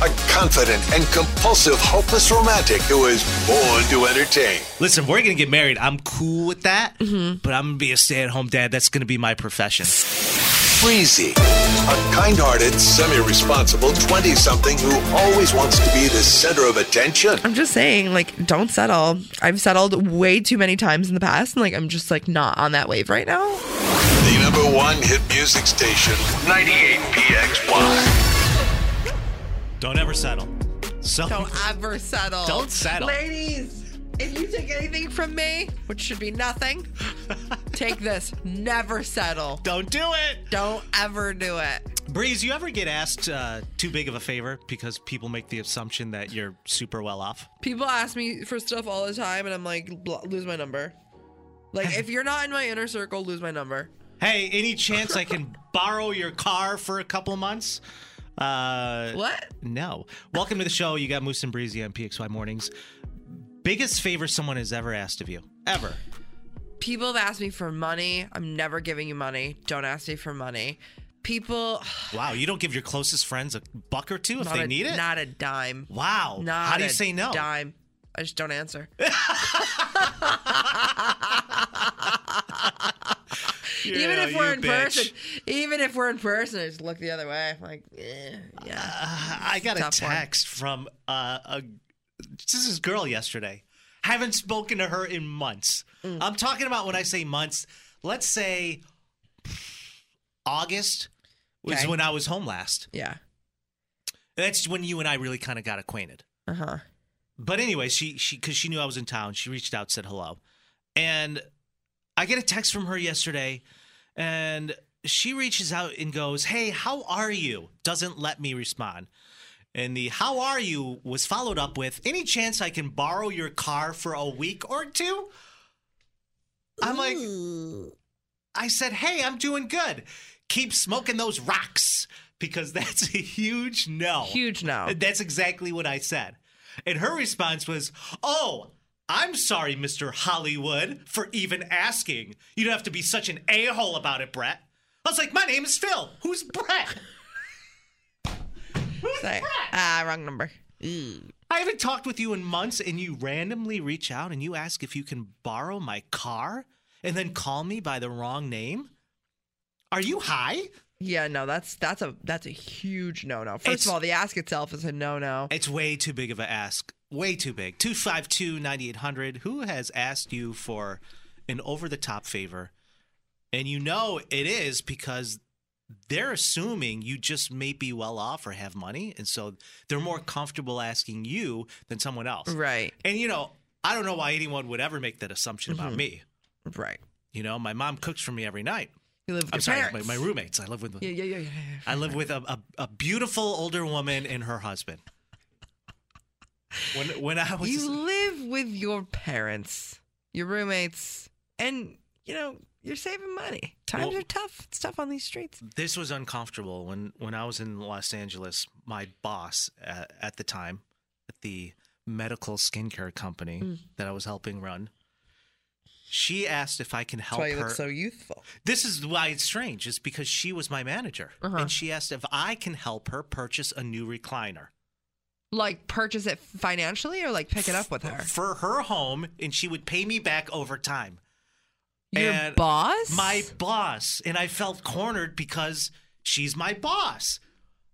a confident and compulsive, hopeless romantic who is born to entertain. Listen, we're gonna get married. I'm cool with that, mm-hmm. but I'm gonna be a stay-at-home dad. That's gonna be my profession. Breezy, a kind-hearted, semi-responsible 20-something who always wants to be the center of attention. I'm just saying, like, don't settle. I've settled way too many times in the past, and like, I'm just like not on that wave right now. The number one hit music station, 98 PXY. Don't ever settle. So Don't ever settle. Don't settle. ladies. If you take anything from me, which should be nothing, take this. Never settle. don't do it. Don't ever do it. Breeze, you ever get asked uh, too big of a favor because people make the assumption that you're super well off? People ask me for stuff all the time, and I'm like, lose my number. Like, if you're not in my inner circle, lose my number. Hey, any chance I can borrow your car for a couple months? Uh, What? No. Welcome to the show. You got Moose and Breezy on PXY Mornings. Biggest favor someone has ever asked of you, ever. People have asked me for money. I'm never giving you money. Don't ask me for money. People, Wow, you don't give your closest friends a buck or two if they a, need it. Not a dime. wow. Not How do you say no? Dime. I just don't answer. even if we're in bitch. person, even if we're in person, I just look the other way. I'm like, eh, yeah. I got a Tough one. text from uh, a this is girl yesterday. Haven't spoken to her in months. Mm. I'm talking about when I say months. Let's say August was Okay. when I was home last. Yeah. That's when you and I really kind of got acquainted. Uh huh. But anyway, she she because she knew I was in town, she reached out, said hello, and I get a text from her yesterday, and she reaches out and goes, "Hey, how are you?" Doesn't let me respond, and the "How are you?" was followed up with, "Any chance I can borrow your car for a week or two? I'm like, I said, "Hey, I'm doing good. Keep smoking those rocks." Because that's a huge no. Huge no. That's exactly what I said. And her response was, Oh, I'm sorry, Mr. Hollywood, for even asking. You don't have to be such an a hole about it, Brett. I was like, My name is Phil. Who's Brett? Who's Say, Brett? ah, wrong number. I haven't talked with you in months, and you randomly reach out and you ask if you can borrow my car and then call me by the wrong name? Are you high? Yeah, no, that's that's a that's a huge no no. First It's- of all, the ask itself is a no no. It's way too big of a ask. Way too big. 252 9800. Who has asked you for an over the top favor? And you know it is because they're assuming you just may be well off or have money. And so they're more comfortable asking you than someone else. Right, And, you know, I don't know why anyone would ever make that assumption about mm-hmm. me. right. You know, my mom cooks for me every night. You live with I'm sorry, my, my roommates. I live with Yeah, yeah, yeah, yeah. I live with a, a, a beautiful older woman and her husband. When when I was You live with your parents, your roommates, and you know you're saving money. Times Well- are tough. It's tough on these streets. this was uncomfortable when when I was in Los Angeles. My boss at, at the time at the medical skincare company Mm. that I was helping run, she asked if I can That's help why you her. look so youthful. this is why it's strange. Is because she was my manager, Uh-huh. and she asked if I can help her purchase a new recliner. Like purchase it financially or like pick it up with her. for her home and she would pay me back over time. Your and boss? My boss. And I felt cornered because she's my boss.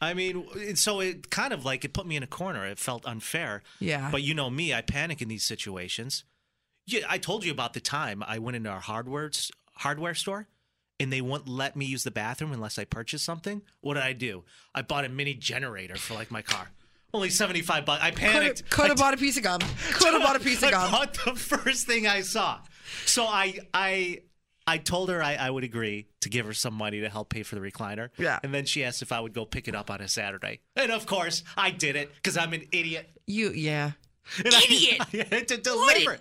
I mean, it- so it kind of like it put me in a corner. It felt unfair. Yeah. But you know me, I panic in these situations. Yeah, I told you about the time I went into our hardware hardware store and they wouldn't let me use the bathroom unless I purchased something. What did I do? I bought a mini generator for like my car. Only 75 bucks. I panicked. Could have I bought a piece of gum. Could have bought a piece of I gum. bought the first thing I saw. So I I I told her I, I would agree to give her some money to help pay for the recliner. Yeah. And then she asked if I would go pick it up on a Saturday. And of course, I did it because I'm an idiot. You, yeah. And I- Idiot. I, had to deliver. an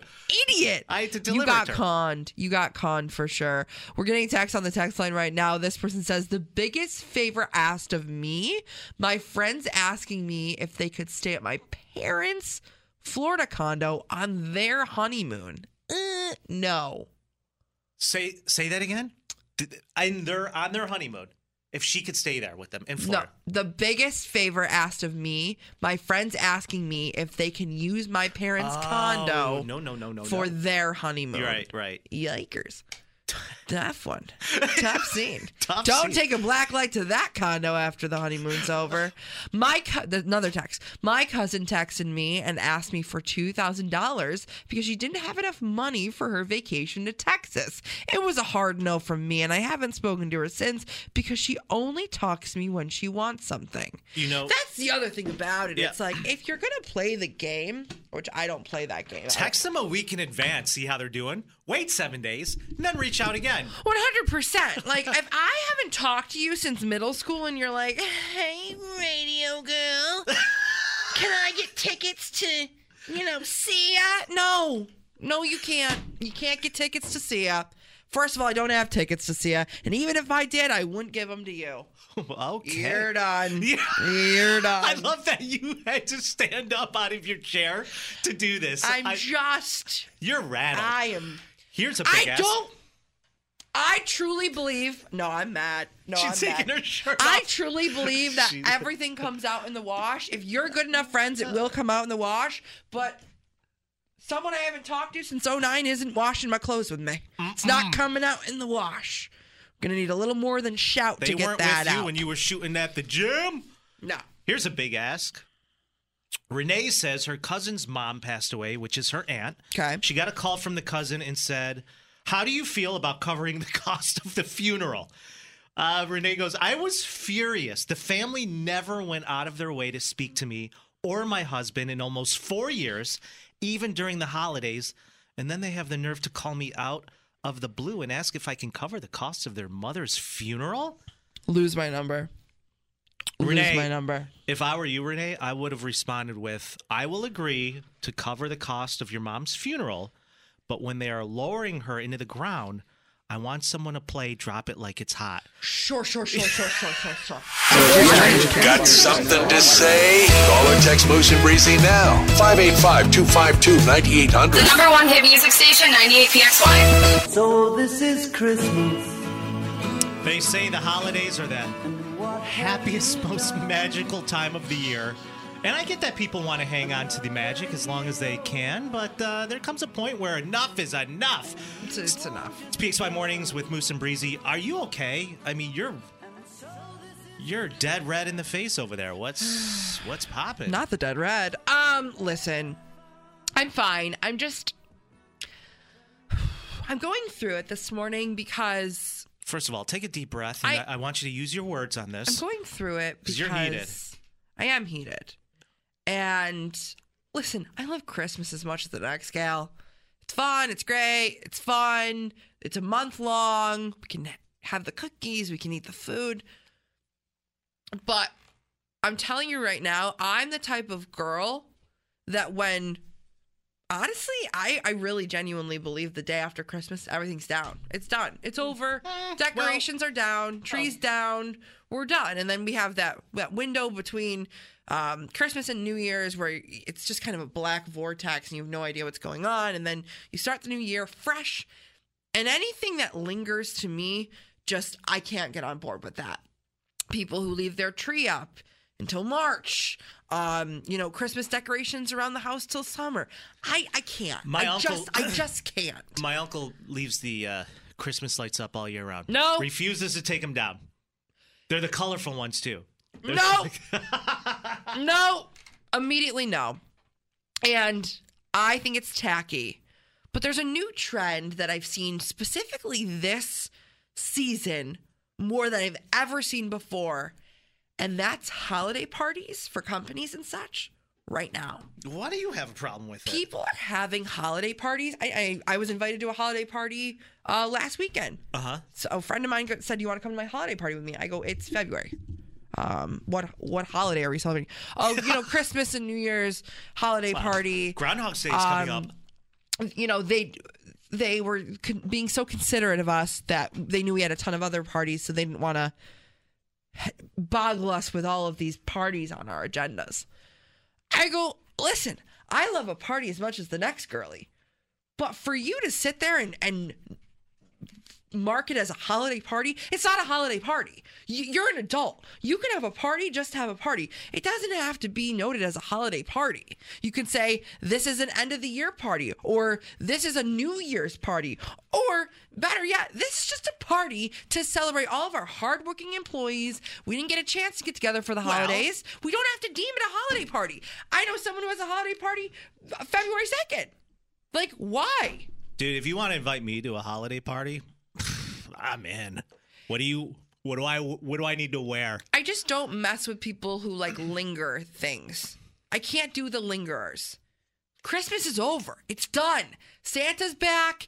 idiot. I had to deliver. You got conned. You got conned for sure. We're getting text on the text line right now. This person says the biggest favor asked of me, my friends asking me if they could stay at my parents' Florida condo on their honeymoon. Uh, no. Say say that again. Did- And they're on their honeymoon. If she could stay there with them in Florida. No, the biggest favor asked of me, my friends asking me if they can use my parents' Oh, condo No, no, no, no. for no. their honeymoon. Right, right. Yikers. Tough one. Tough scene. Tough Don't scene. take a black light to that condo after the honeymoon's over. My co- another text. My cousin texted me and asked me for two thousand dollars because she didn't have enough money for her vacation to Texas. It was a hard no from me, and I haven't spoken to her since because she only talks to me when she wants something. You know, That's the other thing about it. Yeah. It's like if you're gonna play the game, which I don't play that game. Text them a week in advance, see how they're doing. Wait seven days, and then reach out again. One hundred percent. Like if I haven't talked to you since middle school, and you're like, "Hey, radio girl, can I get tickets to, you know, see ya?" No, no, you can't. You can't get tickets to see ya. First of all, I don't have tickets to see ya, and even if I did, I wouldn't give them to you. okay. You're done. Yeah. You're done. I love that you had to stand up out of your chair to do this. I'm I- just. you're rattled. I am. Here's a big I ass. don't. I truly believe. No, I'm mad. No, She's I'm taking mad. her shirt off. I truly believe that everything comes out in the wash. If you're good enough friends, it uh. will come out in the wash. But someone I haven't talked to since 09 isn't washing my clothes with me. It's not coming out in the wash. Gonna need a little more than shout They to get weren't that with you out. when you were shooting at the gym. no. Here's a big ask. Renee says her cousin's mom passed away, which is her aunt. Okay. She got a call from the cousin and said, How do you feel about covering the cost of the funeral? Uh, Renee goes, I was furious. The family never went out of their way to speak to me or my husband in almost four years, even during the holidays. And then they have the nerve to call me out of the blue and ask if I can cover the cost of their mother's funeral. Lose my number. Renee, Lose my number. If I were you, Renee, I would have responded with, I will agree to cover the cost of your mom's funeral, but when they are lowering her into the ground, I want someone to play Drop It Like It's Hot. Sure, sure, sure, sure, sure, sure, sure. Got something to say? Call or text Moose and Breezy now. 585 252 9800. The number one hit music station, 98PXY. So this is Christmas. They say the holidays are the happiest, most magical time of the year. And I get that people want to hang on to the magic as long as they can, but uh, there comes a point where enough is enough. It's, it's enough. It's PXY Mornings with Moose and Breezy. Are you okay? I mean, you're you're dead red in the face over there. What's what's popping? Not the dead red. Um, listen, I'm fine. I'm just, I'm going through it this morning because First of all, take a deep breath, and I- I, I want you to use your words on this. I'm going through it because you're heated. I am heated. And listen, I love Christmas as much as the next gal. It's fun. It's great. It's fun. It's a month long. We can have the cookies. We can eat the food. But I'm telling you right now, I'm the type of girl that when honestly, I, I really genuinely believe the day after Christmas, everything's down. It's done. It's over. Mm-hmm. Decorations are down. Trees oh. down. We're done. And then we have that that window between um, Christmas and New Year's where it's just kind of a black vortex and you have no idea what's going on. And then you start the new year fresh. And anything that lingers to me, just I can't get on board with that. People who leave their tree up until March. Um, you know, Christmas decorations around the house till summer. I I can't. My I uncle- just I just can't. My uncle leaves the uh, Christmas lights up all year round. No. Refuses to take them down. They're the colorful ones too. No. no. Immediately no. And I think it's tacky. But there's a new trend that I've seen specifically this season more than I've ever seen before. And that's holiday parties for companies and such right now. Why do you have a problem with it? People are having holiday parties. I I, I was invited to a holiday party uh, last weekend. Uh huh. So a friend of mine said, "You want to come to my holiday party with me?" I go, "It's February." Um, what what holiday are we celebrating? Oh, you know, Christmas and New Year's holiday party. Groundhog Day is coming Um, up. You know, they they were con- being so considerate of us that they knew we had a ton of other parties, so they didn't want to boggle us with all of these parties on our agendas. I go, listen, I love a party as much as the next girly, but for you to sit there and and mark it as a holiday party, it's not a holiday party. You- You're an adult. You can have a party just to have a party. It doesn't have to be noted as a holiday party. You can say this is an end of the year party, or this is a New Year's party, or better yet, this is just a party to celebrate all of our hardworking employees. We didn't get a chance to get together for the Well- holidays. We don't have to deem it a holiday party. I know someone who has a holiday party uh, February 2nd. Like, why? Dude, if you want to invite me to a holiday party, I'm in. What do you? What do I? What do I need to wear? I just don't mess with people who like linger things. I can't do the lingerers. Christmas is over. It's done. Santa's back.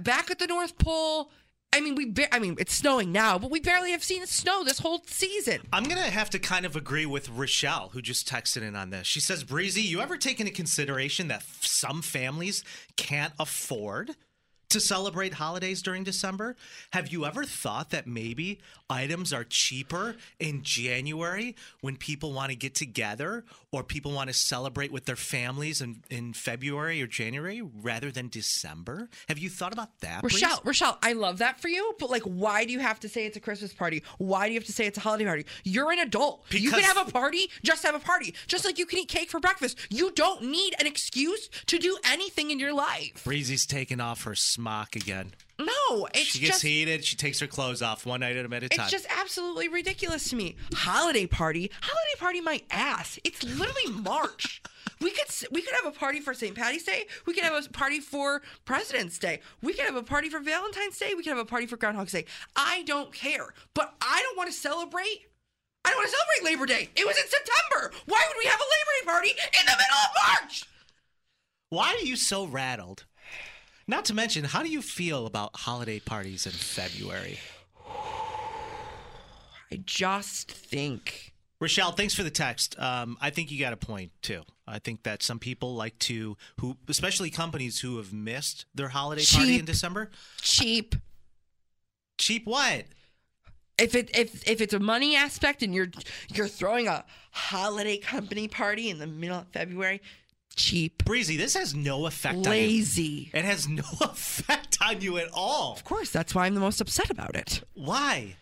Back at the North Pole. I mean, we. Ba- I mean, it's snowing now, but we barely have seen snow this whole season. I'm gonna have to kind of agree with Rochelle, who just texted in on this. She says, "Breezy, you ever take into consideration that f- some families can't afford to celebrate holidays during December? Have you ever thought that maybe items are cheaper in January when people want to get together or people want to celebrate with their families in, in February or January rather than December? Have you thought about that? Rochelle, Rochelle, I love that for you, but like, why do you have to say it's a Christmas party? Why do you have to say it's a holiday party? You're an adult. you can have a party, just have a party. Just like you can eat cake for breakfast. You don't need an excuse to do anything in your life. Breezy's taking off her smock again. No, it's she gets just heated. She takes her clothes off one item at a time. It's just absolutely ridiculous to me. Holiday party, holiday party, my ass. It's literally March. We could we could have a party for St. Patty's Day. We could have a party for President's Day. We could have a party for Valentine's Day. We could have a party for Groundhog's Day. I don't care, but I don't want to celebrate. I don't want to celebrate Labor Day. It was in September. Why would we have a Labor Day party in the middle of March? Why are you so rattled? Not to mention, how do you feel about holiday parties in February? I just think. Rochelle, thanks for the text. Um, I think you got a point too. I think that some people like to, who, especially companies who have missed their holiday party in December. Cheap. Cheap what? if it if if it's a money aspect and you're you're throwing a holiday company party in the middle of February, cheap, breezy. This has no effect. lazy. On you. It has no effect on you at all. Of course, that's why I'm the most upset about it. Why?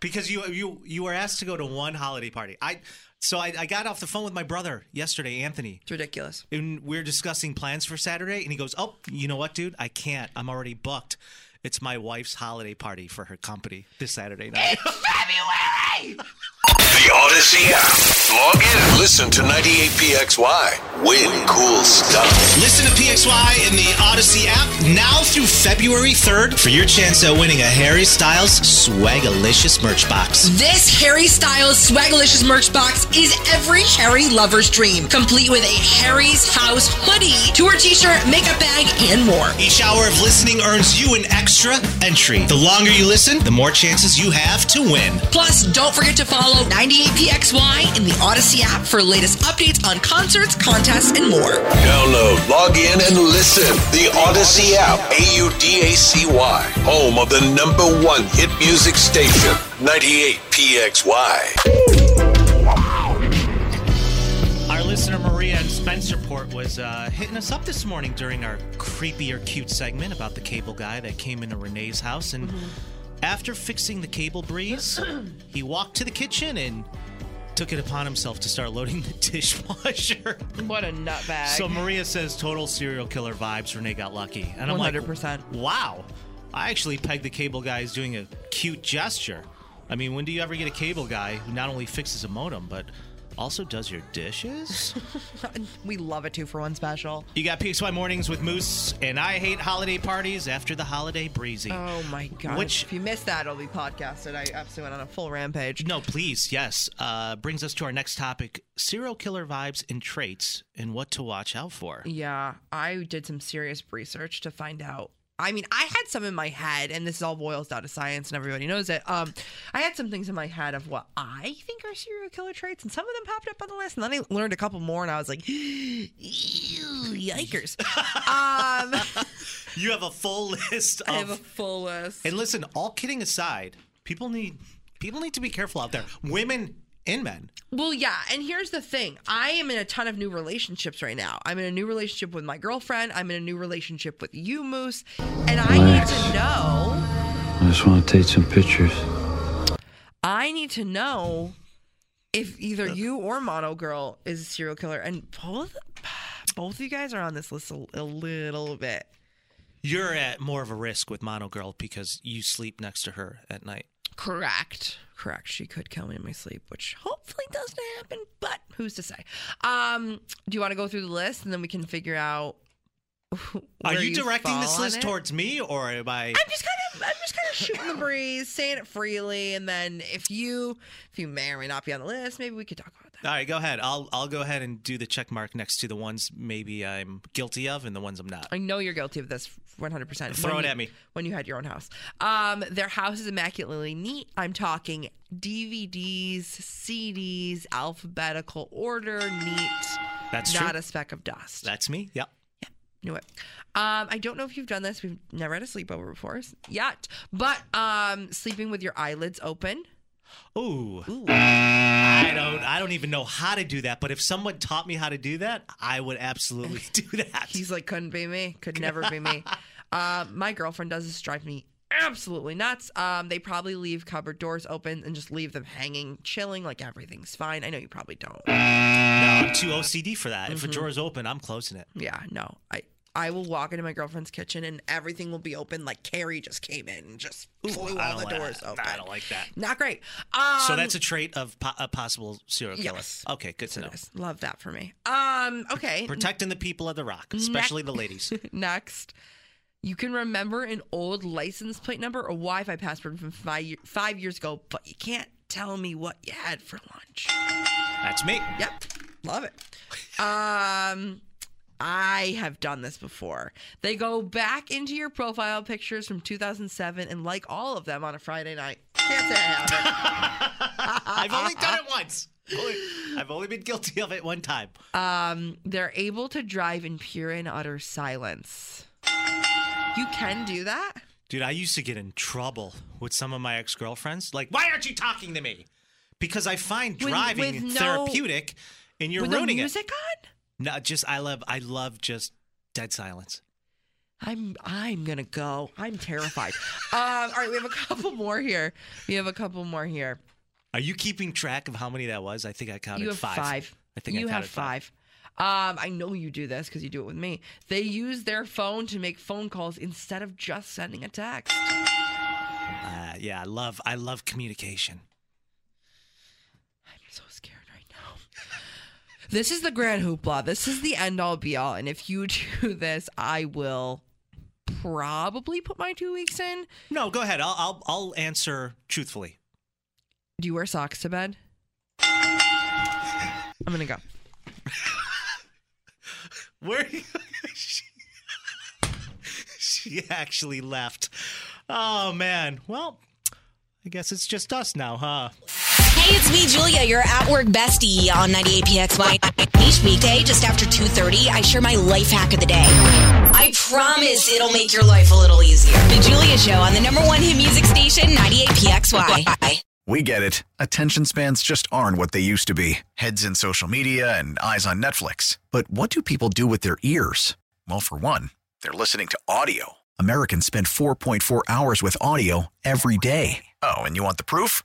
Because you you you were asked to go to one holiday party. I so I, I got off the phone with my brother yesterday, Anthony. It's ridiculous. And we are discussing plans for Saturday, and he goes, "Oh, you know what, dude? I can't. I'm already booked. It's my wife's holiday party for her company this Saturday night." February. The Audacy app. Log in and listen to 98PXY. Win cool stuff. Listen to PXY in the Audacy app now through February 3rd for your chance at winning a Harry Styles Swagalicious merch box. This Harry Styles Swagalicious merch box is every Harry lover's dream, complete with a Harry's House hoodie, tour t-shirt, makeup bag, and more. Each hour of listening earns you an extra entry. The longer you listen, the more chances you have to win. Plus, don't forget to follow 98PXY in the Audacy app for latest updates on concerts, contests, and more. Download, log in, and listen. The Audacy app. A U D A C Y. Home of the number one hit music station. 98PXY. Our listener Maria and in Spencerport was uh, hitting us up this morning during our creepy or cute segment about the cable guy that came into Renee's house and After fixing the cable breeze, he walked to the kitchen and took it upon himself to start loading the dishwasher. What a nutbag. So Maria says total serial killer vibes. Renee got lucky, and I'm 100%. like, wow. I actually pegged the cable guy as doing a cute gesture. I mean, when do you ever get a cable guy who not only fixes a modem but also does your dishes? we love a two for one special. you got PXY mornings with Moose, and I hate holiday parties after the holiday breezy. Oh my god! Which if you missed that, it'll be podcasted. I absolutely went on a full rampage. No, please, yes. Uh, brings us to our next topic: serial killer vibes and traits, and what to watch out for. Yeah, I did some serious research to find out. I mean, I had some in my head, and this all boils down to science, and everybody knows it. Um, I had some things in my head of what I think are serial killer traits, and some of them popped up on the list, and then I learned a couple more, and I was like, yikers. um, You have a full list of. I have a full list. And listen, all kidding aside, people need people need to be careful out there. Women and men. Well, yeah, and here's the thing. I am in a ton of new relationships right now. I'm in a new relationship with my girlfriend. I'm in a new relationship with you, Moose. And I need to know, I just want to take some pictures. I need to know if either you or Mono Girl is a serial killer. And both both of you guys are on this list a, a little bit. You're at more of a risk with Mono Girl because you sleep next to her at night. Correct. Correct. She could kill me in my sleep, which hopefully doesn't happen, but who's to say? Um, do you want to go through the list and then we can figure out Are where you directing this list towards me or am I? I'm just kind of I'm just kind of shooting the breeze, saying it freely, and then if you if you may or may not be on the list, maybe we could talk about. All right, go ahead. I'll I'll go ahead and do the check mark next to the ones maybe I'm guilty of and the ones I'm not. I know you're guilty of this 100. percent Throw it at me. when you had your own house. Um, their house is immaculately neat. I'm talking DVDs, CDs, alphabetical order, neat. That's not true. a speck of dust. That's me. Yep. Yep. Knew it. Um, I don't know if you've done this. We've never had a sleepover before yet, but um, sleeping with your eyelids open. Ooh. I don't I don't even know how to do that, but if someone taught me how to do that, I would absolutely do that. He's like, couldn't be me. Could never be me. Uh, my girlfriend does this drive me absolutely nuts. Um, they probably leave cupboard doors open and just leave them hanging, chilling, like everything's fine. I know you probably don't. No, I'm too OCD for that. If a Mhm. drawer's open, I'm closing it. Yeah, no. I I will walk into my girlfriend's kitchen and everything will be open. Like Carrie just came in and just flew I all the like- doors open. I don't like that. Not great. Um, so that's a trait of po- a possible serial killer. Yes. Okay, good to know. love that for me. Um, okay. Protecting the people of the rock, especially the ladies. Next, you can remember an old license plate number or Wi-Fi password from five, five years ago, but you can't tell me what you had for lunch. That's me. Yep, love it. Um, I have done this before. They go back into your profile pictures from 2007 and like all of them on a Friday night. Can't say I haven't. I've only done it once. Only- I've only been guilty of it one time. Um, they're able to drive in pure and utter silence. You can do that. Dude, I used to get in trouble with some of my ex girlfriends. Like, why aren't you talking to me? Because I find driving with no- therapeutic, and you're With no ruining music it. No, just I love I love just dead silence. I'm I'm gonna go. I'm terrified. um, all right, we have a couple more here. We have a couple more here. Are you keeping track of how many that was? I think I counted you have five. five. I think you I have counted five. Um, I know you do this because you do it with me. They use their phone to make phone calls instead of just sending a text. Uh, yeah, I love I love communication. I'm so scared right now. This is the grand hoopla. This is the end all be all. And if you do this, I will probably put my two weeks in. No, go ahead. I'll I'll, I'll answer truthfully. Do you wear socks to bed? I'm gonna go. Where she, she actually left. Oh man. Well, I guess it's just us now, huh? Hey, it's me, Julia, your at work bestie on 98PXY. Each weekday, just after 2.30, I share my life hack of the day. I promise it'll make your life a little easier. The Julia Show on the number one hit music station, 98PXY. We get it. Attention spans just aren't what they used to be heads in social media and eyes on Netflix. But what do people do with their ears? Well, for one, they're listening to audio. Americans spend 4.4 hours with audio every day. Oh, and you want the proof?